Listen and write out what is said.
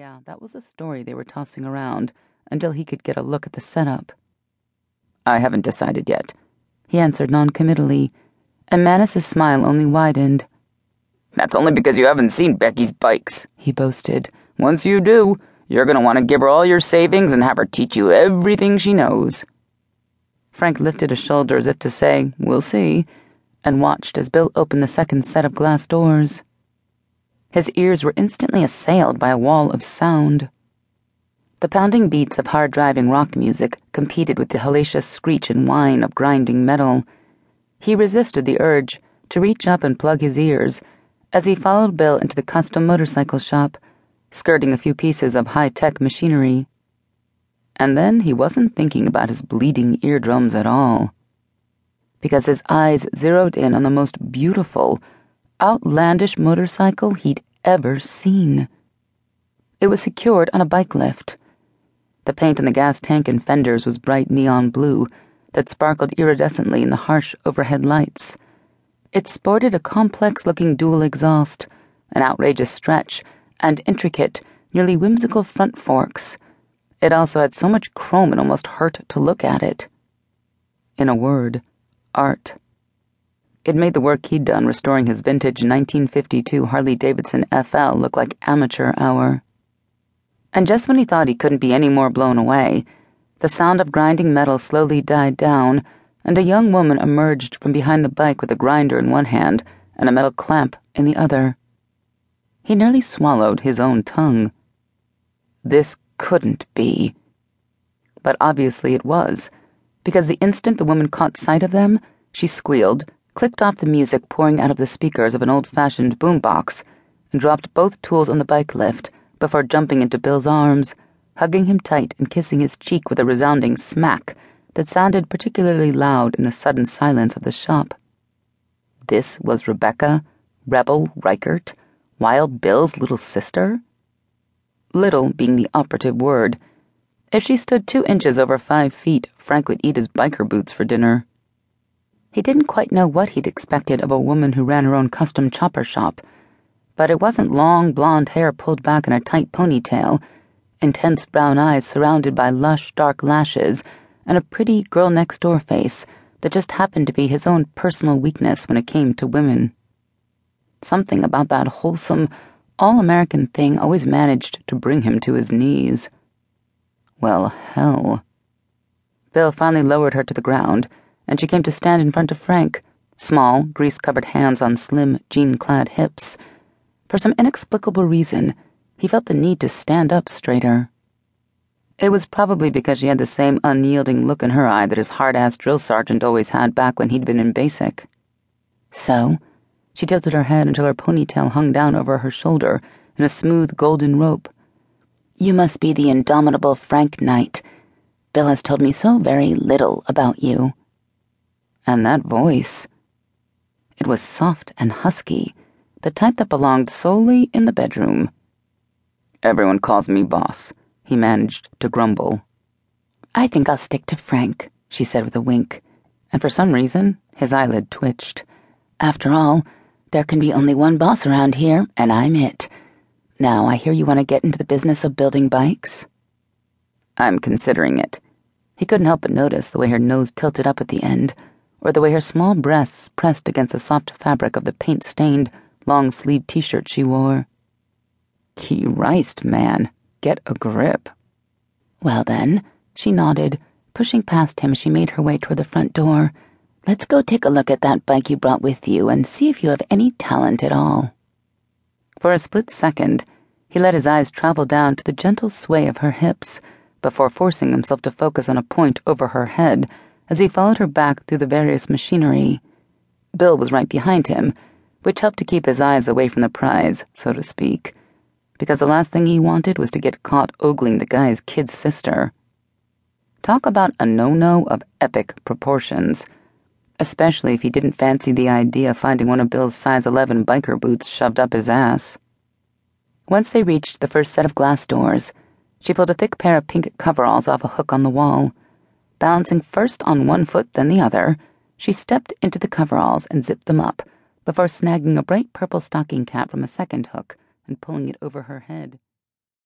Yeah, that was a story they were tossing around until he could get a look at the setup. I haven't decided yet, he answered noncommittally, and Mannis's smile only widened. That's only because you haven't seen Becky's bikes, he boasted. Once you do, you're gonna want to give her all your savings and have her teach you everything she knows. Frank lifted a shoulder as if to say, We'll see, and watched as Bill opened the second set of glass doors. His ears were instantly assailed by a wall of sound. The pounding beats of hard driving rock music competed with the hellacious screech and whine of grinding metal. He resisted the urge to reach up and plug his ears as he followed Bill into the custom motorcycle shop, skirting a few pieces of high tech machinery. And then he wasn't thinking about his bleeding eardrums at all, because his eyes zeroed in on the most beautiful, outlandish motorcycle he'd ever seen. It was secured on a bike lift the paint on the gas tank and fenders was bright neon blue that sparkled iridescently in the harsh overhead lights. It sported a complex looking dual exhaust, an outrageous stretch, and intricate, nearly whimsical front forks. It also had so much chrome it almost hurt to look at it. In a word, art. It made the work he'd done restoring his vintage 1952 Harley Davidson FL look like amateur hour. And just when he thought he couldn't be any more blown away, the sound of grinding metal slowly died down, and a young woman emerged from behind the bike with a grinder in one hand and a metal clamp in the other. He nearly swallowed his own tongue. This couldn't be. But obviously it was, because the instant the woman caught sight of them, she squealed, clicked off the music pouring out of the speakers of an old fashioned boombox, and dropped both tools on the bike lift before jumping into Bill's arms, hugging him tight and kissing his cheek with a resounding smack that sounded particularly loud in the sudden silence of the shop. This was Rebecca, Rebel Reichert, Wild Bill's little sister? Little being the operative word. If she stood two inches over five feet, Frank would eat his biker boots for dinner. He didn't quite know what he'd expected of a woman who ran her own custom chopper shop but it wasn't long blonde hair pulled back in a tight ponytail, intense brown eyes surrounded by lush dark lashes, and a pretty girl next door face that just happened to be his own personal weakness when it came to women. Something about that wholesome, all American thing always managed to bring him to his knees. Well, hell. Bill finally lowered her to the ground, and she came to stand in front of Frank, small, grease covered hands on slim, jean clad hips for some inexplicable reason, he felt the need to stand up straighter. It was probably because she had the same unyielding look in her eye that his hard ass drill sergeant always had back when he'd been in basic. So, she tilted her head until her ponytail hung down over her shoulder in a smooth golden rope. You must be the indomitable Frank Knight. Bill has told me so very little about you. And that voice. It was soft and husky the type that belonged solely in the bedroom. Everyone calls me boss, he managed to grumble. I think I'll stick to Frank, she said with a wink, and for some reason, his eyelid twitched. After all, there can be only one boss around here, and I'm it. Now, I hear you want to get into the business of building bikes? I'm considering it. He couldn't help but notice the way her nose tilted up at the end, or the way her small breasts pressed against the soft fabric of the paint stained, long sleeved t shirt she wore. Key riced, man. Get a grip. Well, then, she nodded, pushing past him as she made her way toward the front door. Let's go take a look at that bike you brought with you and see if you have any talent at all. For a split second, he let his eyes travel down to the gentle sway of her hips before forcing himself to focus on a point over her head as he followed her back through the various machinery. Bill was right behind him which helped to keep his eyes away from the prize, so to speak, because the last thing he wanted was to get caught ogling the guy's kid sister. Talk about a no no of epic proportions, especially if he didn't fancy the idea of finding one of Bill's size 11 biker boots shoved up his ass. Once they reached the first set of glass doors, she pulled a thick pair of pink coveralls off a hook on the wall. Balancing first on one foot, then the other, she stepped into the coveralls and zipped them up before snagging a bright purple stocking cap from a second hook and pulling it over her head.